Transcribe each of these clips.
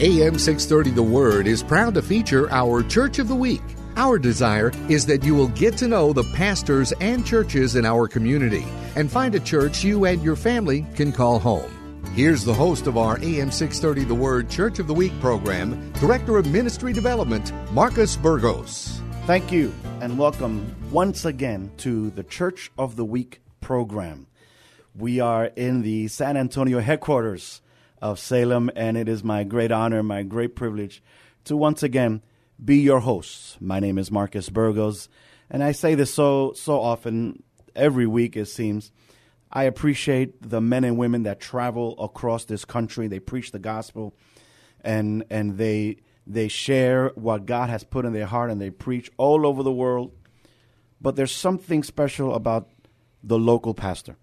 AM 630 The Word is proud to feature our Church of the Week. Our desire is that you will get to know the pastors and churches in our community and find a church you and your family can call home. Here's the host of our AM 630 The Word Church of the Week program, Director of Ministry Development, Marcus Burgos. Thank you and welcome once again to the Church of the Week program. We are in the San Antonio headquarters of Salem, and it is my great honor, my great privilege to once again be your host. My name is Marcus Burgos, and I say this so so often, every week it seems. I appreciate the men and women that travel across this country. They preach the gospel, and and they they share what God has put in their heart, and they preach all over the world. But there's something special about the local pastor.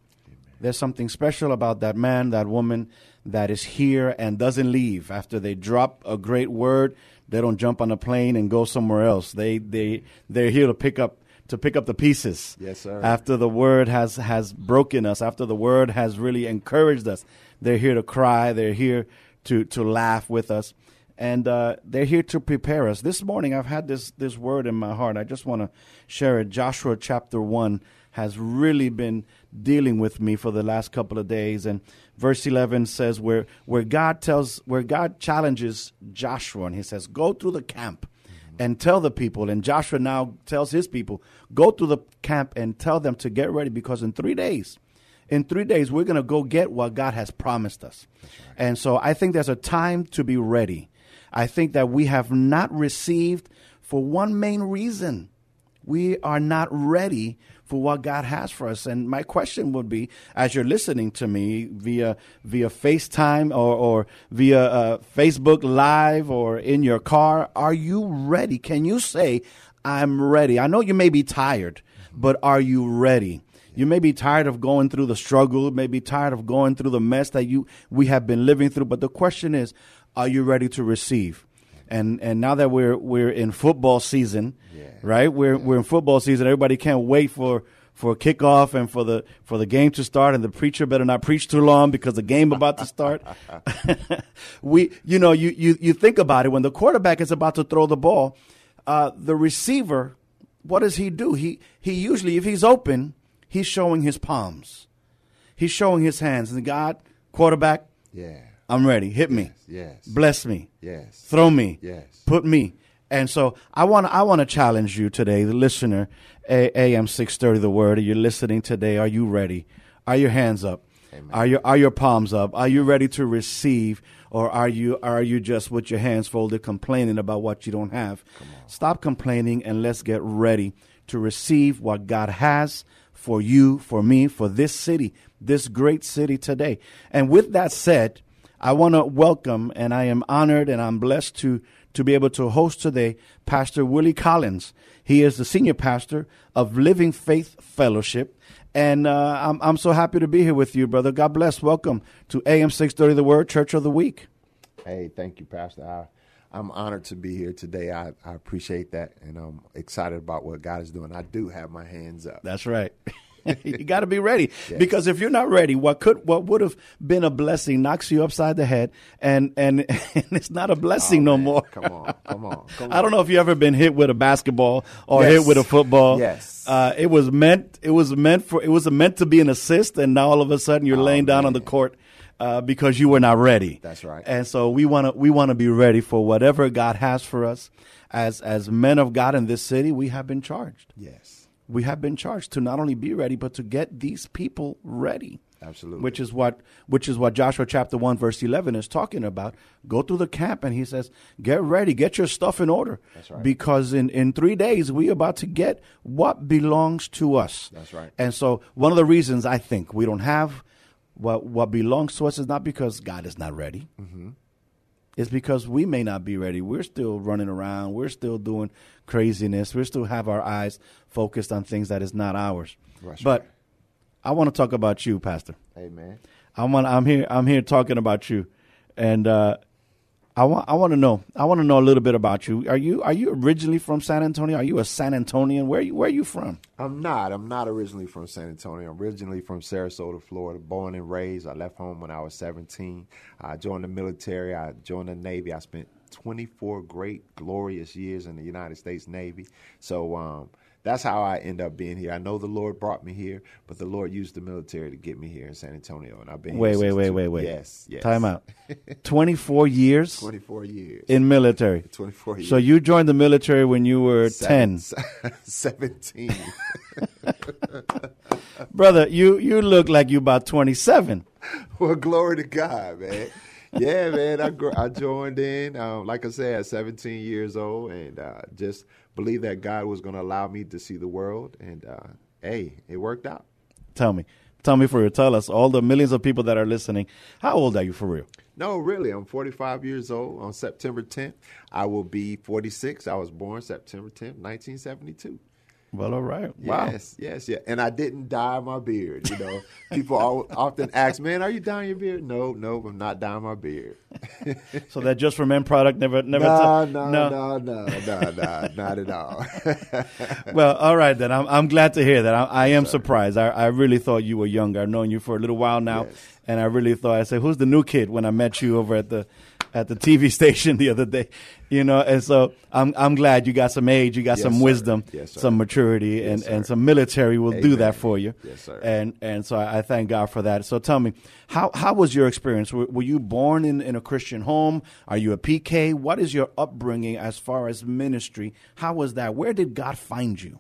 There's something special about that man, that woman that is here and doesn't leave after they drop a great word. They don't jump on a plane and go somewhere else. They they they're here to pick up to pick up the pieces. Yes, sir. After the word has has broken us, after the word has really encouraged us, they're here to cry. They're here to to laugh with us, and uh, they're here to prepare us. This morning, I've had this this word in my heart. I just want to share it. Joshua chapter one has really been dealing with me for the last couple of days. And verse 11 says, where, where God tells, where God challenges Joshua, and he says, Go through the camp and tell the people. And Joshua now tells his people, Go through the camp and tell them to get ready because in three days, in three days, we're going to go get what God has promised us. Right. And so I think there's a time to be ready. I think that we have not received for one main reason. We are not ready for what God has for us. And my question would be, as you're listening to me via via FaceTime or, or via uh, Facebook Live or in your car, are you ready? Can you say, "I'm ready"? I know you may be tired, but are you ready? You may be tired of going through the struggle, may be tired of going through the mess that you we have been living through, but the question is, are you ready to receive? And and now that we're we're in football season, yeah. right? We're yeah. we're in football season. Everybody can't wait for for kickoff and for the for the game to start and the preacher better not preach too long because the game about to start. we you know you, you you think about it when the quarterback is about to throw the ball, uh, the receiver, what does he do? He he usually if he's open, he's showing his palms. He's showing his hands. And God, quarterback, yeah. I'm ready. Hit me. Yes. Bless me. Yes. Throw me. Yes. Put me. And so I want I want to challenge you today, the listener, AM six thirty, the word. You're you listening today? Are you ready? Are your hands up? Amen. Are your are your palms up? Are you ready to receive, or are you are you just with your hands folded, complaining about what you don't have? Stop complaining and let's get ready to receive what God has for you, for me, for this city, this great city today. And with that said, I want to welcome, and I am honored and I'm blessed to to be able to host today Pastor Willie Collins. He is the senior pastor of Living Faith Fellowship. And uh, I'm, I'm so happy to be here with you, brother. God bless. Welcome to AM 630 The Word, Church of the Week. Hey, thank you, Pastor. I, I'm honored to be here today. I, I appreciate that. And I'm excited about what God is doing. I do have my hands up. That's right. you got to be ready yes. because if you're not ready, what could what would have been a blessing knocks you upside the head, and and, and it's not a blessing oh, no more. come on, come on, come on. I don't know if you ever been hit with a basketball or yes. hit with a football. Yes, uh, it was meant. It was meant for. It was meant to be an assist, and now all of a sudden you're oh, laying down man. on the court. Uh, because you were not ready. That's right. And so we want to we want to be ready for whatever God has for us. As as men of God in this city, we have been charged. Yes we have been charged to not only be ready but to get these people ready. Absolutely. Which is what which is what joshua chapter 1 verse 11 is talking about. Go through the camp and he says get ready get your stuff in order that's right. because in in three days we're about to get what belongs to us. That's right. And so one of the reasons i think we don't have what what belongs to us is not because god is not ready. Mm-hmm. Is because we may not be ready. We're still running around. We're still doing craziness. We still have our eyes focused on things that is not ours. That's but right. I want to talk about you, Pastor. Amen. I want. I'm here. I'm here talking about you, and uh, I want. I want to know. I want to know a little bit about you. Are you Are you originally from San Antonio? Are you a San Antonian? Where are you Where are you from? I'm not. I'm not originally from San Antonio. I'm originally from Sarasota, Florida, born and raised. I left home when I was 17. I joined the military. I joined the Navy. I spent 24 great, glorious years in the United States Navy. So um, that's how I end up being here. I know the Lord brought me here, but the Lord used the military to get me here in San Antonio, and I've been Wait, here wait, wait, two- wait, wait. Yes, yes. Time out. Twenty four years 24 years. in military. 24 years. So you joined the military when you were ten, Seven- 17. brother. You you look like you about twenty seven. well, glory to God, man. Yeah, man. I gr- I joined in, um, like I said, at 17 years old, and uh, just believed that God was going to allow me to see the world. And uh, hey, it worked out. Tell me, tell me for real. Tell us all the millions of people that are listening. How old are you for real? No, really, I'm 45 years old. On September 10th, I will be 46. I was born September 10th, 1972. Well, all right. Wow. Yes, yes, yeah. And I didn't dye my beard. You know, people al- often ask, "Man, are you dyeing your beard?" No, no, I'm not dyeing my beard. So that just for men product never never. No, t- no, no, no, no, no, not at all. Well, all right then. I'm I'm glad to hear that. I, I am surprised. I I really thought you were younger. I've known you for a little while now, Yes. and I really thought I said, "Who's the new kid?" When I met you over at the at the TV station the other day, you know. And so I'm I'm glad you got some age, you got Yes, some sir. wisdom, Yes, some maturity, and Yes, and some military will do that for you. Yes, sir. And and so I, I thank God for that. So tell me, how how was your experience? Were, were you born in in a Christian home? Are you a PK? What is your upbringing as far as ministry? How was that? Where did God find you?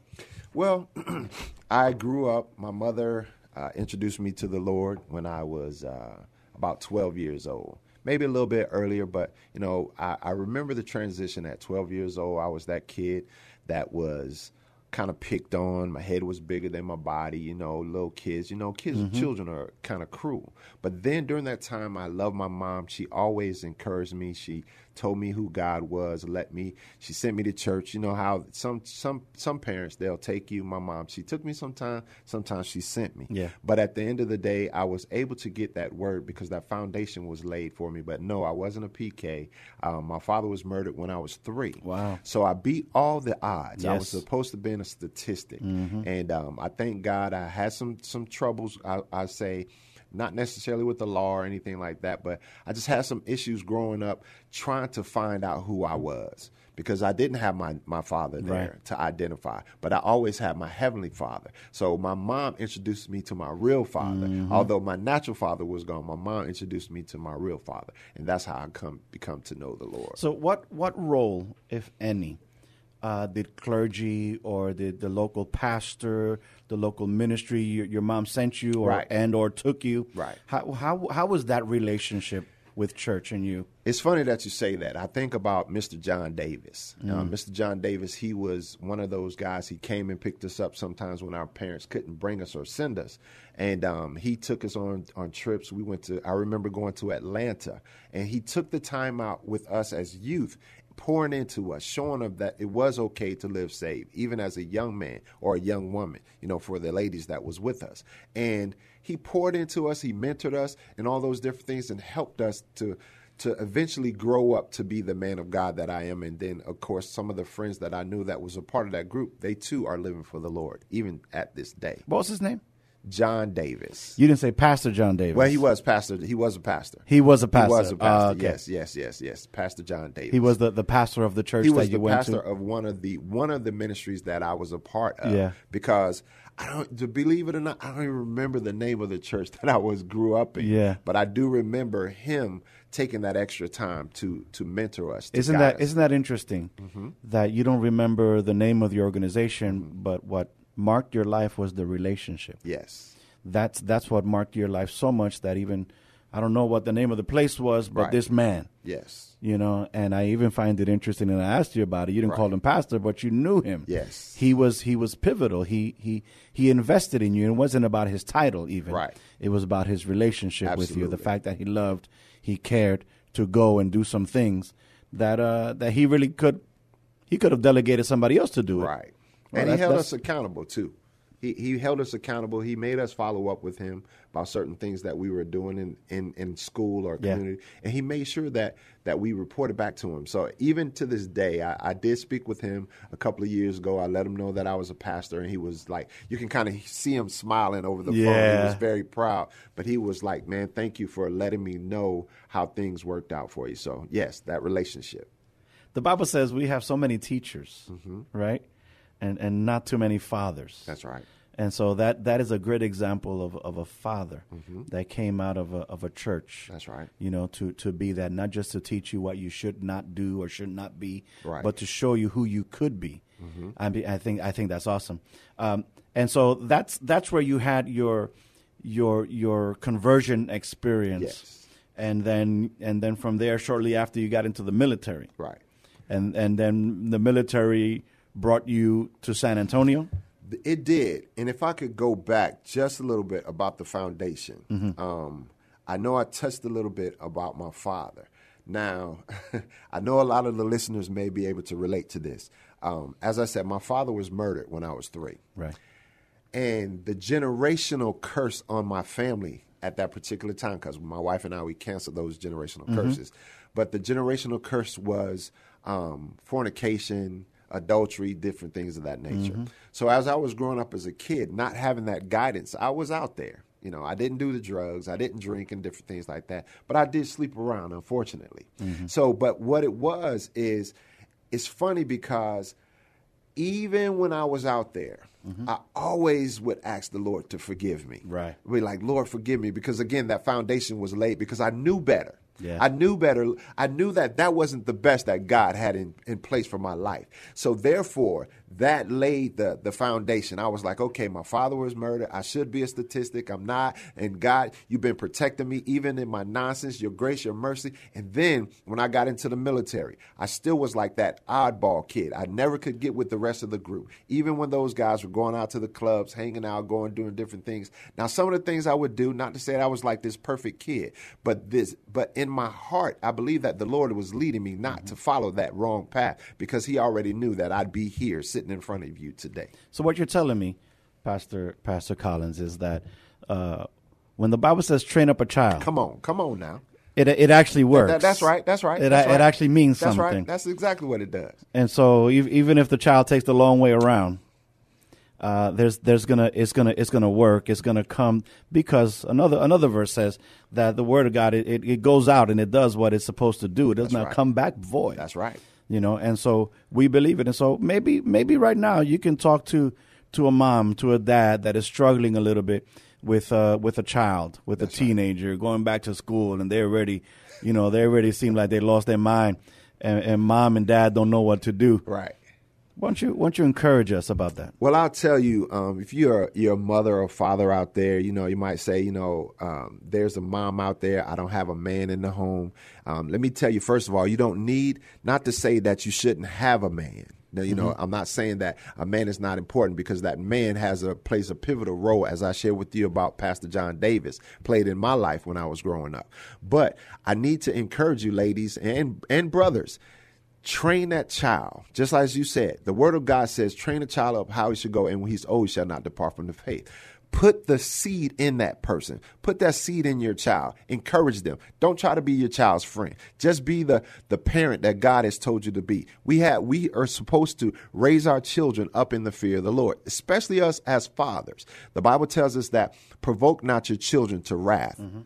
Well, I grew up. My mother uh, introduced me to the Lord when I was uh, about 12 years old. Maybe a little bit earlier, but you know, I, I remember the transition at 12 years old. I was that kid that was kind of picked on. My head was bigger than my body. You know, little kids. You know, kids, mm-hmm. children are kind of cruel. But then during that time, I loved my mom. She always encouraged me. She told me who God was. Let me. She sent me to church. You know how some some some parents they'll take you. My mom. She took me sometime. Sometimes she sent me. Yeah. But at the end of the day, I was able to get that word because that foundation was laid for me. But no, I wasn't a PK. Um, my father was murdered when I was three. Wow. So I beat all the odds. Yes. I was supposed to be in a statistic, Mm-hmm. and um, I thank God I had some some troubles. I, I say. Not necessarily with the law or anything like that, but I just had some issues growing up trying to find out who I was because I didn't have my, my father there Right. to identify, but I always had my heavenly father. So my mom introduced me to my real father. Mm-hmm. Although my natural father was gone, my mom introduced me to my real father, and that's how I come become to know the Lord. So, what what role, if any, uh, did clergy or did the local pastor, the local ministry your, your mom sent you, or Right. and or took you? Right. How how how was that relationship with church and you? It's funny that you say that. I think about Mr. John Davis. Uh, Mr. John Davis, he was one of those guys. He came and picked us up sometimes when our parents couldn't bring us or send us, and um, he took us on on trips. We went to. I remember going to Atlanta, and he took the time out with us as youth. Pouring into us, showing them that it was okay to live saved, even as a young man or a young woman, you know, for the ladies that was with us. And he poured into us, he mentored us, and all those different things, and helped us to to eventually grow up to be the man of God that I am. And then, of course, some of the friends that I knew that was a part of that group, they too are living for the Lord, even at this day. What was his name? John Davis. You didn't say Pastor John Davis. Well, he was pastor. He was a pastor. He was a pastor. He was a pastor. Ah, okay. Yes, yes, yes, yes. Pastor John Davis. He was the, the pastor of the church he was that you the pastor to. of one of the one of the ministries that I was a part of. Yeah. Because I don't to believe it or not, I don't even remember the name of the church that I was grew up in. Yeah. But I do remember him taking that extra time to to mentor us. to Isn't that us. Mm-hmm. isn't that interesting that you don't remember the name of the organization, but what marked your life was the relationship. Yes. That's that's what marked your life so much that even I don't know what the name of the place was, but Right. this man, Yes. you know, and I even find it interesting. And I asked you about it. You didn't call Right. him pastor, but you knew him. Yes. he was he was pivotal. He he he invested in you. It wasn't about his title even. Right. It was about his relationship with you. The fact that he loved, he cared, to go and do some things that uh, that he really could he could have delegated somebody else to do it. Right. Well, and he held us accountable too. He he held us accountable. He made us follow up with him about certain things that we were doing in, in, in school or Yeah. community. And he made sure that that we reported back to him. So even to this day, I, I did speak with him a couple of years ago. I let him know that I was a pastor and he was like you can kind of see him smiling over the phone. He was very proud. But he was like, Man, thank you for letting me know how things worked out for you. So yes, that relationship. The Bible says we have so many teachers, Mm-hmm. right? And and not too many fathers. That's right. And so that that is a great example of of a father that came out of a of a church. Mm-hmm. That's right. You know, to to be that not just to teach you what you should not do or should not be, Right. Mm-hmm. but to show you who you could be. I mean, I think I think that's awesome. Um, and so that's that's where you had your your your conversion experience. Yes. And then and then from there, shortly after you got into the military Right. and and then the military brought you to San Antonio. It did. And if I could go back just a little bit about the foundation, Mm-hmm. um, I know I touched a little bit about my father. Now, I know a lot of the listeners may be able to relate to this. Um, as I said, my father was murdered when I was three. Right. And the generational curse on my family at that particular time, because my wife and I, we canceled those generational Mm-hmm. curses. But the generational curse was um, fornication, adultery, different things of that nature. Mm-hmm. So as I was growing up as a kid, not having that guidance, I was out there. You know, I didn't do the drugs, I didn't drink and different things like that, but I did sleep around, unfortunately. Mm-hmm. So, but what it was is, it's funny because even when I was out there, I always would ask the Lord to forgive me. Right. Be like, Lord, forgive me, because again, that foundation was laid because I knew better. Yeah. I knew better. I knew that that wasn't the best that God had in, in place for my life. So therefore, that laid the the foundation. I was like, okay, my father was murdered. I should be a statistic. I'm not. And God, you've been protecting me even in my nonsense, your grace, your mercy. And then when I got into the military, I still was like that oddball kid. I never could get with the rest of the group. Even when those guys were going out to the clubs, hanging out, going doing different things. Now, some of the things I would do, not to say that I was like this perfect kid, but this but in my heart, I believe that the Lord was leading me not to follow that wrong path because he already knew that I'd be here sitting in front of you today. So what you're telling me, Pastor Pastor Collins, is that uh, when the Bible says train up a child, Come on, come on now. it it actually works. That- that's right. That's right. It, that's it right. actually means that's something. right. That's exactly what it does. And so even if the child takes the long way around, uh, there's there's gonna it's gonna it's gonna work. It's gonna come because another another verse says that the word of God it, it, it goes out and it does what it's supposed to do. It does That's not right. come back void. That's right. You know, and so we believe it. And so maybe maybe right now you can talk to to a mom, to a dad that is struggling a little bit with uh with a child, with a teenager going back to school and they're already you know, they already seem like they lost their mind and, and mom and dad don't know what to do. Right. Why don't you why don't you encourage us about that? Well, I'll tell you, um, if you're you're mother or father out there, you know, you might say, you know, um, there's a mom out there. I don't have a man in the home. Um, let me tell you, first of all, you don't need not to say that you shouldn't have a man. Now, you know, I'm not saying that a man is not important because that man has a plays a pivotal role, as I shared with you about Pastor John Davis played in my life when I was growing up. But I need to encourage you, ladies and and brothers train that child. Just as you said the word of god says train a child up how he should go and when he's old he shall not depart from the faith put the seed in that person. Put that seed in your child. Encourage them. Don't try to be your child's friend. Just be the the parent that god has told you to be. We have we are supposed to raise our children up in the fear of the lord especially us as fathers. The bible tells us that provoke not your children to wrath. Mm-hmm.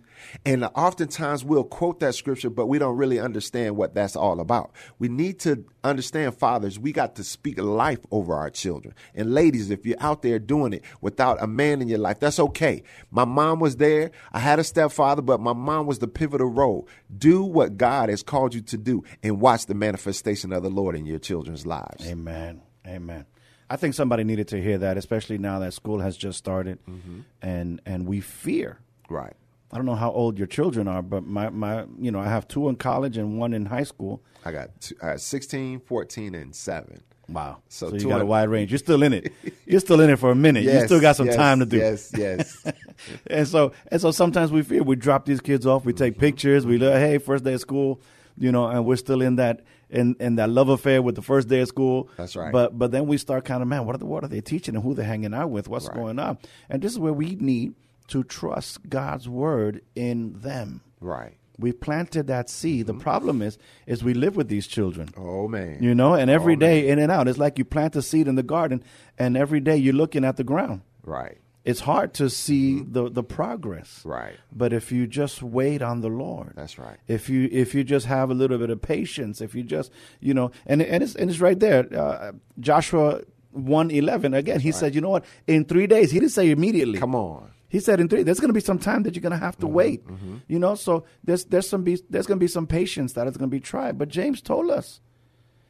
And oftentimes we'll quote that scripture, but we don't really understand what that's all about. We need to understand, fathers, we got to speak life over our children. And ladies, if you're out there doing it without a man in your life, that's okay. My mom was there. I had a stepfather, but my mom was the pivotal role. Do what God has called you to do and watch the manifestation of the Lord in your children's lives. Amen. Amen. I think somebody needed to hear that, especially now that school has just started mm-hmm. and and we fear. Right. I don't know how old your children are, but my, my you know, I have two in college and one in high school. I got two, I got 16, 14, and 7. Wow. So So, you got a wide range. You're still in it. You're still in it for a minute. you still got some yes, time to do. Yes, yes. and so and so sometimes we feel we drop these kids off, we mm-hmm. take pictures, we look, hey, first day of school, you know, and we're still in that in, in that love affair with the first day of school. That's right. But but then we start kind of man, what are the, what are they teaching and who they're hanging out with? What's Right. going on? And this is where we need to trust God's word in them. right. We planted that seed. The problem is is we live with these children. Oh man. You know, and every Oh, day in and out. It's like you plant a seed in the garden and every day you're looking at the ground Right. it's hard to see the the progress. Right. But if you just wait on the Lord, That's right. If you if you just have a little bit of patience, if you just you know, and and it's and it's right there, uh, Joshua one eleven again. He said, you know what? In three days, he didn't say immediately. Come on. He said in three. There's going to be some time that you're going to have to mm-hmm, wait. Mm-hmm. You know, so there's there's some be, there's going to be some patience that is going to be tried. But James told us,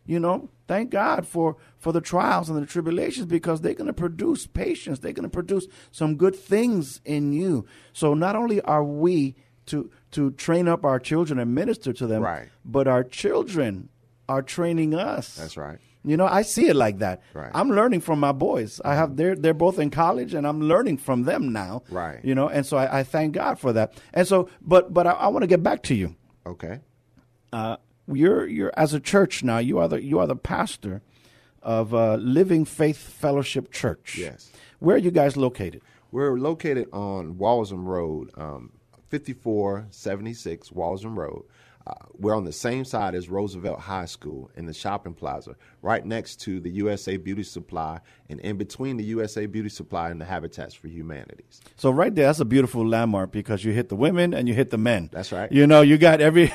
you know, thank God for for the trials and the tribulations because they're going to produce patience. They're going to produce some good things in you. So not only are we to to train up our children and minister to them, Right. but our children are training us. That's right. You know, I see it like that. Right. I'm learning from my boys. I have they're they're both in college, and I'm learning from them now. Right. You know, and so I, I thank God for that. And so, but but I, I want to get back to you. Okay. Uh, you're you're as a church now. You are the you are the pastor of uh, Living Faith Fellowship Church. Yes. Where are you guys located? We're located on Walzem Road, um, 5476 Walzem Road. Uh, we're on the same side as Roosevelt High School in the shopping plaza, right next to the USA Beauty Supply, and in between the USA Beauty Supply and the Habitats for Humanities. So right there, that's a beautiful landmark because you hit the women and you hit the men. That's right. You know, you got every.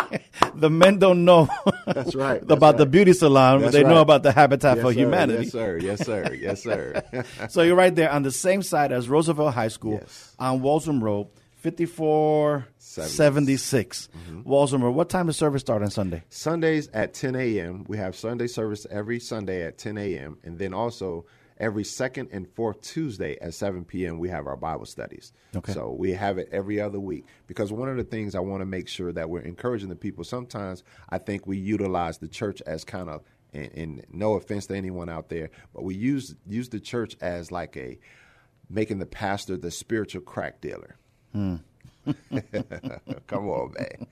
the men don't know. That's right, that's about the beauty salon, but That's they know about the Habitat for sir. Humanity. Yes, sir. Yes, sir. Yes, sir. So you're right there on the same side as Roosevelt High School Yes. on Walzem Road, 5476. Mm-hmm. Walzem What time does service start on Sunday? Sundays at 10 a.m. We have Sunday service every Sunday at 10 a.m. And then also every second and fourth Tuesday at 7 p.m. we have our Bible studies. Okay. So we have it every other week because one of the things I want to make sure that we're encouraging the people. Sometimes I think we utilize the church as kind of, and, and no offense to anyone out there, but we use use the church as like a making the pastor the spiritual crack dealer. Come on, man.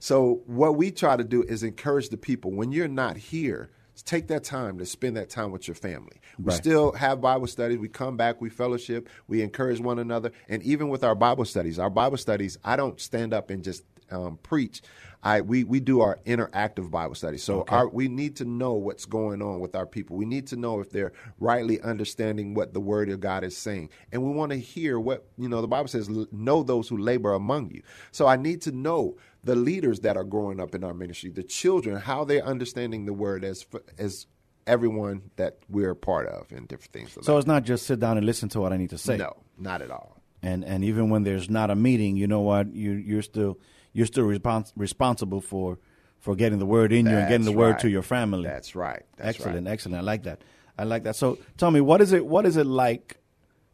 So what we try to do is encourage the people when you're not here. Take that time to spend that time with your family. We Right. still have Bible studies. We come back, we fellowship, we encourage one another, and even with our Bible studies, our Bible studies, I don't stand up and just um, preach. I we we do our interactive Bible study. So our, we need to know what's going on with our people. We need to know if they're rightly understanding what the Word of God is saying, and we want to hear what you know. The Bible says, "Know those who labor among you." So I need to know the leaders that are growing up in our ministry, the children, how they're understanding the Word as as everyone that we're a part of, and different things. Like So it's not just sit down and listen to what I need to say. no, not at all. And and even when there's not a meeting, you know what? You you're still you're still respons- responsible for for getting the word in you and getting That's the word right. to your family. That's right. That's excellent, right. excellent. I like that. I like that. So tell me, what is it? What is it like?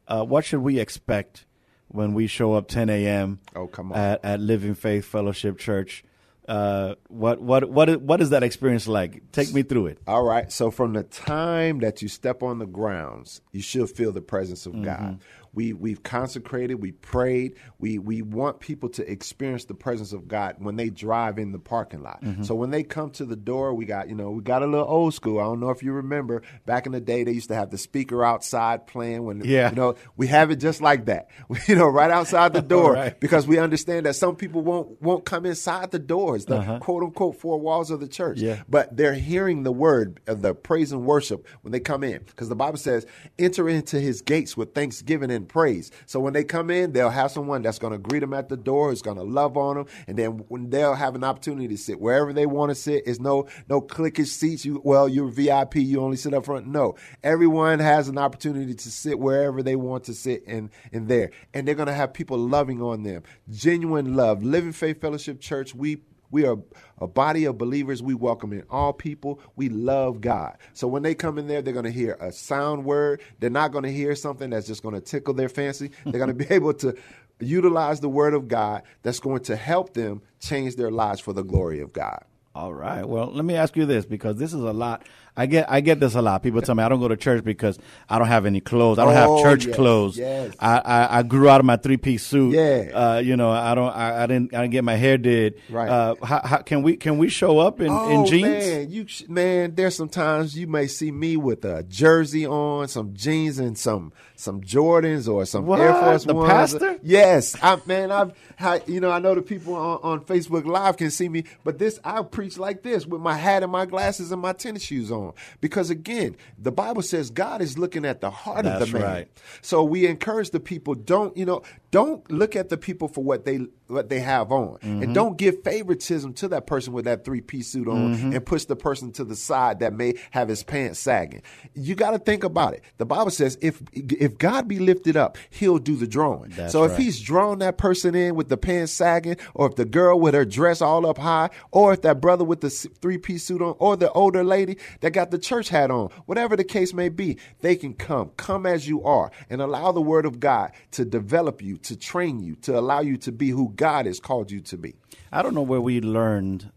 Uh, what should we expect when we show up 10 a.m. Oh, come on. at, at Living Faith Fellowship Church? Uh, what what what is, what is that experience like? Take me through it. All right. So from the time that you step on the grounds, you should feel the presence of God. We we've consecrated, we prayed, we we want people to experience the presence of God when they drive in the parking lot. Mm-hmm. So when they come to the door, we got you know we got a little old school. I don't know if you remember back in the day they used to have the speaker outside playing when Yeah. you know we have it just like that. you know right outside the door right. because we understand that some people won't won't come inside the doors, the uh-huh. quote unquote four walls of the church Yeah. but they're hearing the word of the praise and worship when they come in because the bible says enter into his gates with thanksgiving and praise. So when they come in they'll have someone that's going to greet them at the door who's going to love on them and then when they'll have an opportunity to sit. Wherever they want to sit It's no no cliquish seats you well you're vip you only sit up front. No. Everyone has an opportunity to sit wherever they want to sit in in there. And they're going to have people loving on them. Genuine love. Living faith fellowship church we we are a body of believers. We welcome in all people. We love God. So when they come in there, they're going to hear a sound word. They're not going to hear something that's just going to tickle their fancy. They're going to be able to utilize the word of God that's going to help them change their lives for the glory of God. All right. Well, let me ask you this because this is a lot. I get I get this a lot. People tell me I don't go to church because I don't have any clothes. I don't Oh, have church yes, clothes. yes. I, I I grew out of my three piece suit. Yeah. Uh, you know, I don't. I, I didn't. I didn't get my hair did. Right. Uh, how, how can we can we show up in, in jeans? Oh, man, you sh- man. There's sometimes you may see me with a jersey on, some jeans, and some some Jordans or some What? Air Force The Ones. pastor? Yes, I man. I've I, you know I know the people on, on Facebook Live can see me, but this I preach like this with my hat and my glasses and my tennis shoes on because again, the Bible says God is looking at the heart of the man. right. So we encourage the people don't you know don't look at the people for what they what they have on, Mm-hmm. and don't give favoritism to that person with that three piece suit on, Mm-hmm. and push the person to the side that may have his pants sagging. You got to think about it. The Bible says if if God be lifted up, He'll do the drawing. That's so if right. He's drawn that person in with the pants sagging, or if the girl with her dress all up high, or if that brother with the three piece suit on, or the older lady that got the church hat on, whatever the case may be, they can come. Come as you are and allow the word of God to develop you, to train you, to allow you to be who God has called you to be. I don't know where we learned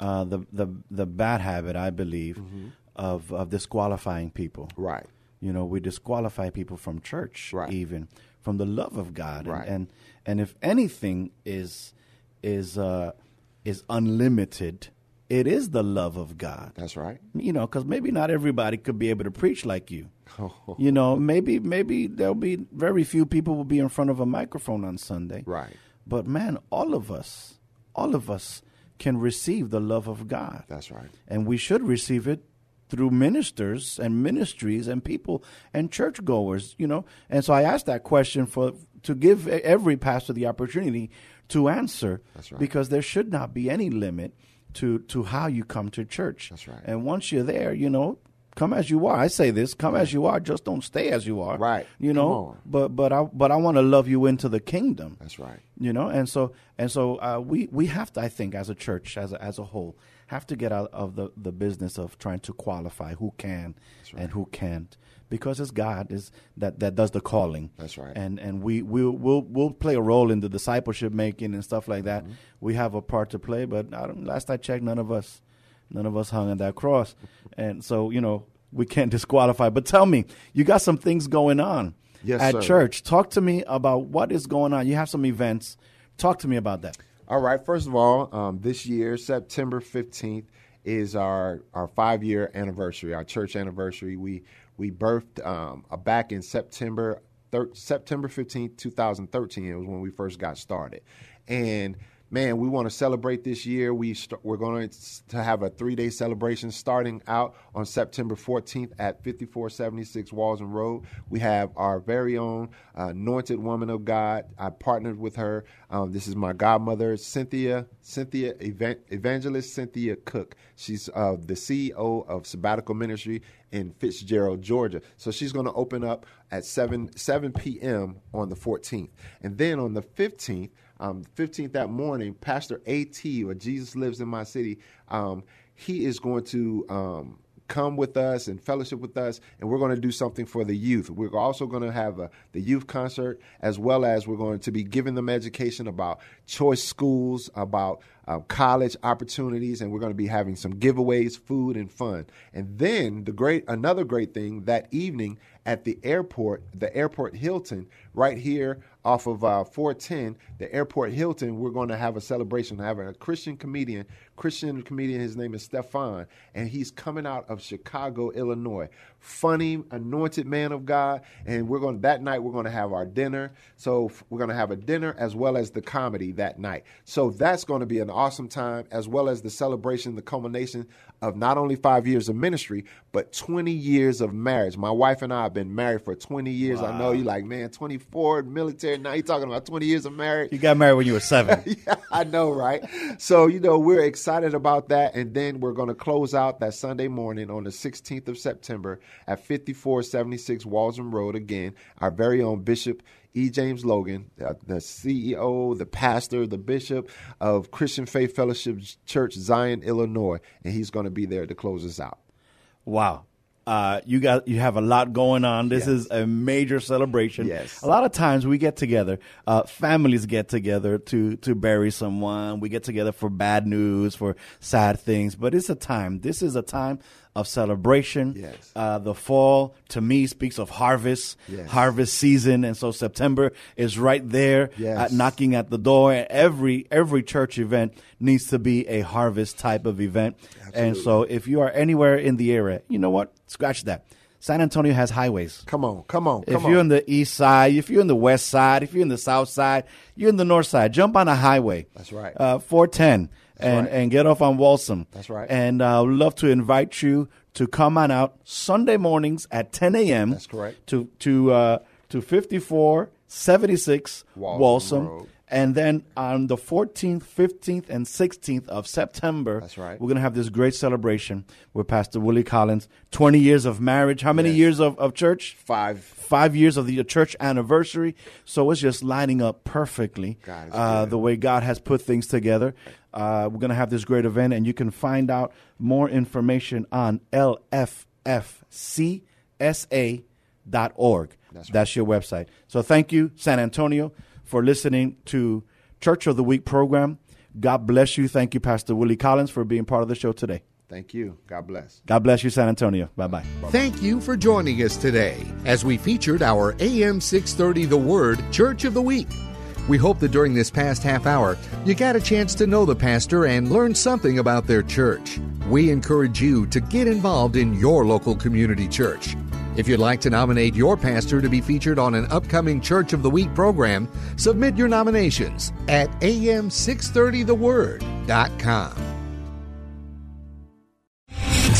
uh, the the the bad habit. I believe of of disqualifying people. Right. You know, we disqualify people from church, Right. even from the love of God. And- Right. And, and if anything is is uh, is unlimited, it is the love of God. That's right. You know, because maybe not everybody could be able to preach like you. You know, maybe maybe there'll be very few people will be in front of a microphone on Sunday. Right. But man, all of us, all of us can receive the love of God. That's right. And we should receive it through ministers and ministries and people and churchgoers, you know. And so I asked that question for to give every pastor the opportunity to answer That's right. because there should not be any limit to to how you come to church. That's right. And once you're there, you know, come as you are. I say this, come as you are, just don't stay as you are. Right. You know, but but I but I want to love you into the kingdom That's right. you know and so and so uh, we we have to i think as a church as a, as a whole have to get out of the the business of trying to qualify who can and who can't because it's god is that that does the calling That's right. and and we we'll we'll, we'll play a role in the discipleship making and stuff like that Mm-hmm. we have a part to play but I don't, last i checked none of us none of us hung on that cross and so you know we can't disqualify but tell me you got some things going on Yes, at sir. church talk to me about what is going on you have some events talk to me about that All right. First of all, um, this year, September fifteenth, is our our five year anniversary, our church anniversary. We we birthed um, back in September thir- September fifteenth, two thousand thirteen. It was when we first got started, and man, we want to celebrate this year. We st- we're going to have a three day celebration starting out on September 14th at 5476 Walton Road. We have our very own uh, anointed woman of God. I partnered with her. Um, this is my godmother, Cynthia Cynthia Evan- Evangelist Cynthia Cook. She's uh, the CEO of Sabbatical Ministry in Fitzgerald, Georgia. So she's going to open up at 7 7 p.m. on the 14th, and then on the 15th um, 15th that morning, Pastor A.T., or Jesus Lives in My City, um, he is going to um, come with us and fellowship with us, and we're going to do something for the youth. We're also going to have a, the youth concert, as well as we're going to be giving them education about choice schools, about uh, college opportunities, and we're going to be having some giveaways, food, and fun. And then the great, another great thing that evening at the airport, the airport Hilton, right here off of uh, 410, the airport Hilton, we're going to have a celebration, having a Christian comedian, Christian comedian. His name is Stefan, and he's coming out of Chicago, Illinois. Funny, anointed man of God, and we're going that night. We're going to have our dinner. So we're going to have a dinner as well as the comedy that night. So that's going to be an awesome time, as well as the celebration, the culmination of not only five years of ministry, but 20 years of marriage. My wife and I have been married for 20 years. I know you're like, man, 24 military. Now you're talking about 20 years of marriage. You got married when you were seven. yeah, I know, right? So, you know, we're excited about that. And then we're going to close out that Sunday morning on the 16th of September at 5476 Walzem Road. Again, our very own Bishop E. James Logan, the CEO, the pastor, the bishop of Christian Faith Fellowship Church, Zion, Illinois. And he's going to be there to close us out. wow. Uh, you got you have a lot going on. This Yes. is a major celebration. Yes. A lot of times we get together, uh, families get together to to bury someone. We get together for bad news, for sad things. But it's a time. This is a time of celebration. Yes. Uh, the fall to me speaks of harvest, Yes. harvest season, and so September is right there, Yes. at knocking at the door. And every every church event needs to be a harvest type of event. And so, if you are anywhere in the area, you know what? Scratch that. San Antonio has highways. Come on, come on, come If you're on the east side, if you're in the west side, if you're in the south side, you're in the north side, jump on a highway. That's right. Uh, 410 and, right. and get off on Walzem. That's right. And uh, we'd love to invite you to come on out Sunday mornings at 10 a.m. That's correct. To, to, uh, to 5476 Walzem Walzem. And then on the 14th, 15th, and 16th of September, That's right. we're going to have this great celebration with Pastor Willie Collins. 20 years of marriage. How many Yes. years of, of church? Five. five years of the church anniversary. So it's just lining up perfectly uh, the way God has put things together. Uh, we're going to have this great event, and you can find out more information on lffcsa.org. That's, That's your website. So thank you, San Antonio, for listening to Church of the Week program. God bless you. Thank you, Pastor Willie Collins, for being part of the show today. Thank you. God bless. God bless you, San Antonio. Bye bye. Thank you for joining us today as we featured our AM 630 The Word Church of the Week. We hope that during this past half hour, you got a chance to know the pastor and learn something about their church. We encourage you to get involved in your local community church. If you'd like to nominate your pastor to be featured on an upcoming Church of the Week program, submit your nominations at am630theword.com.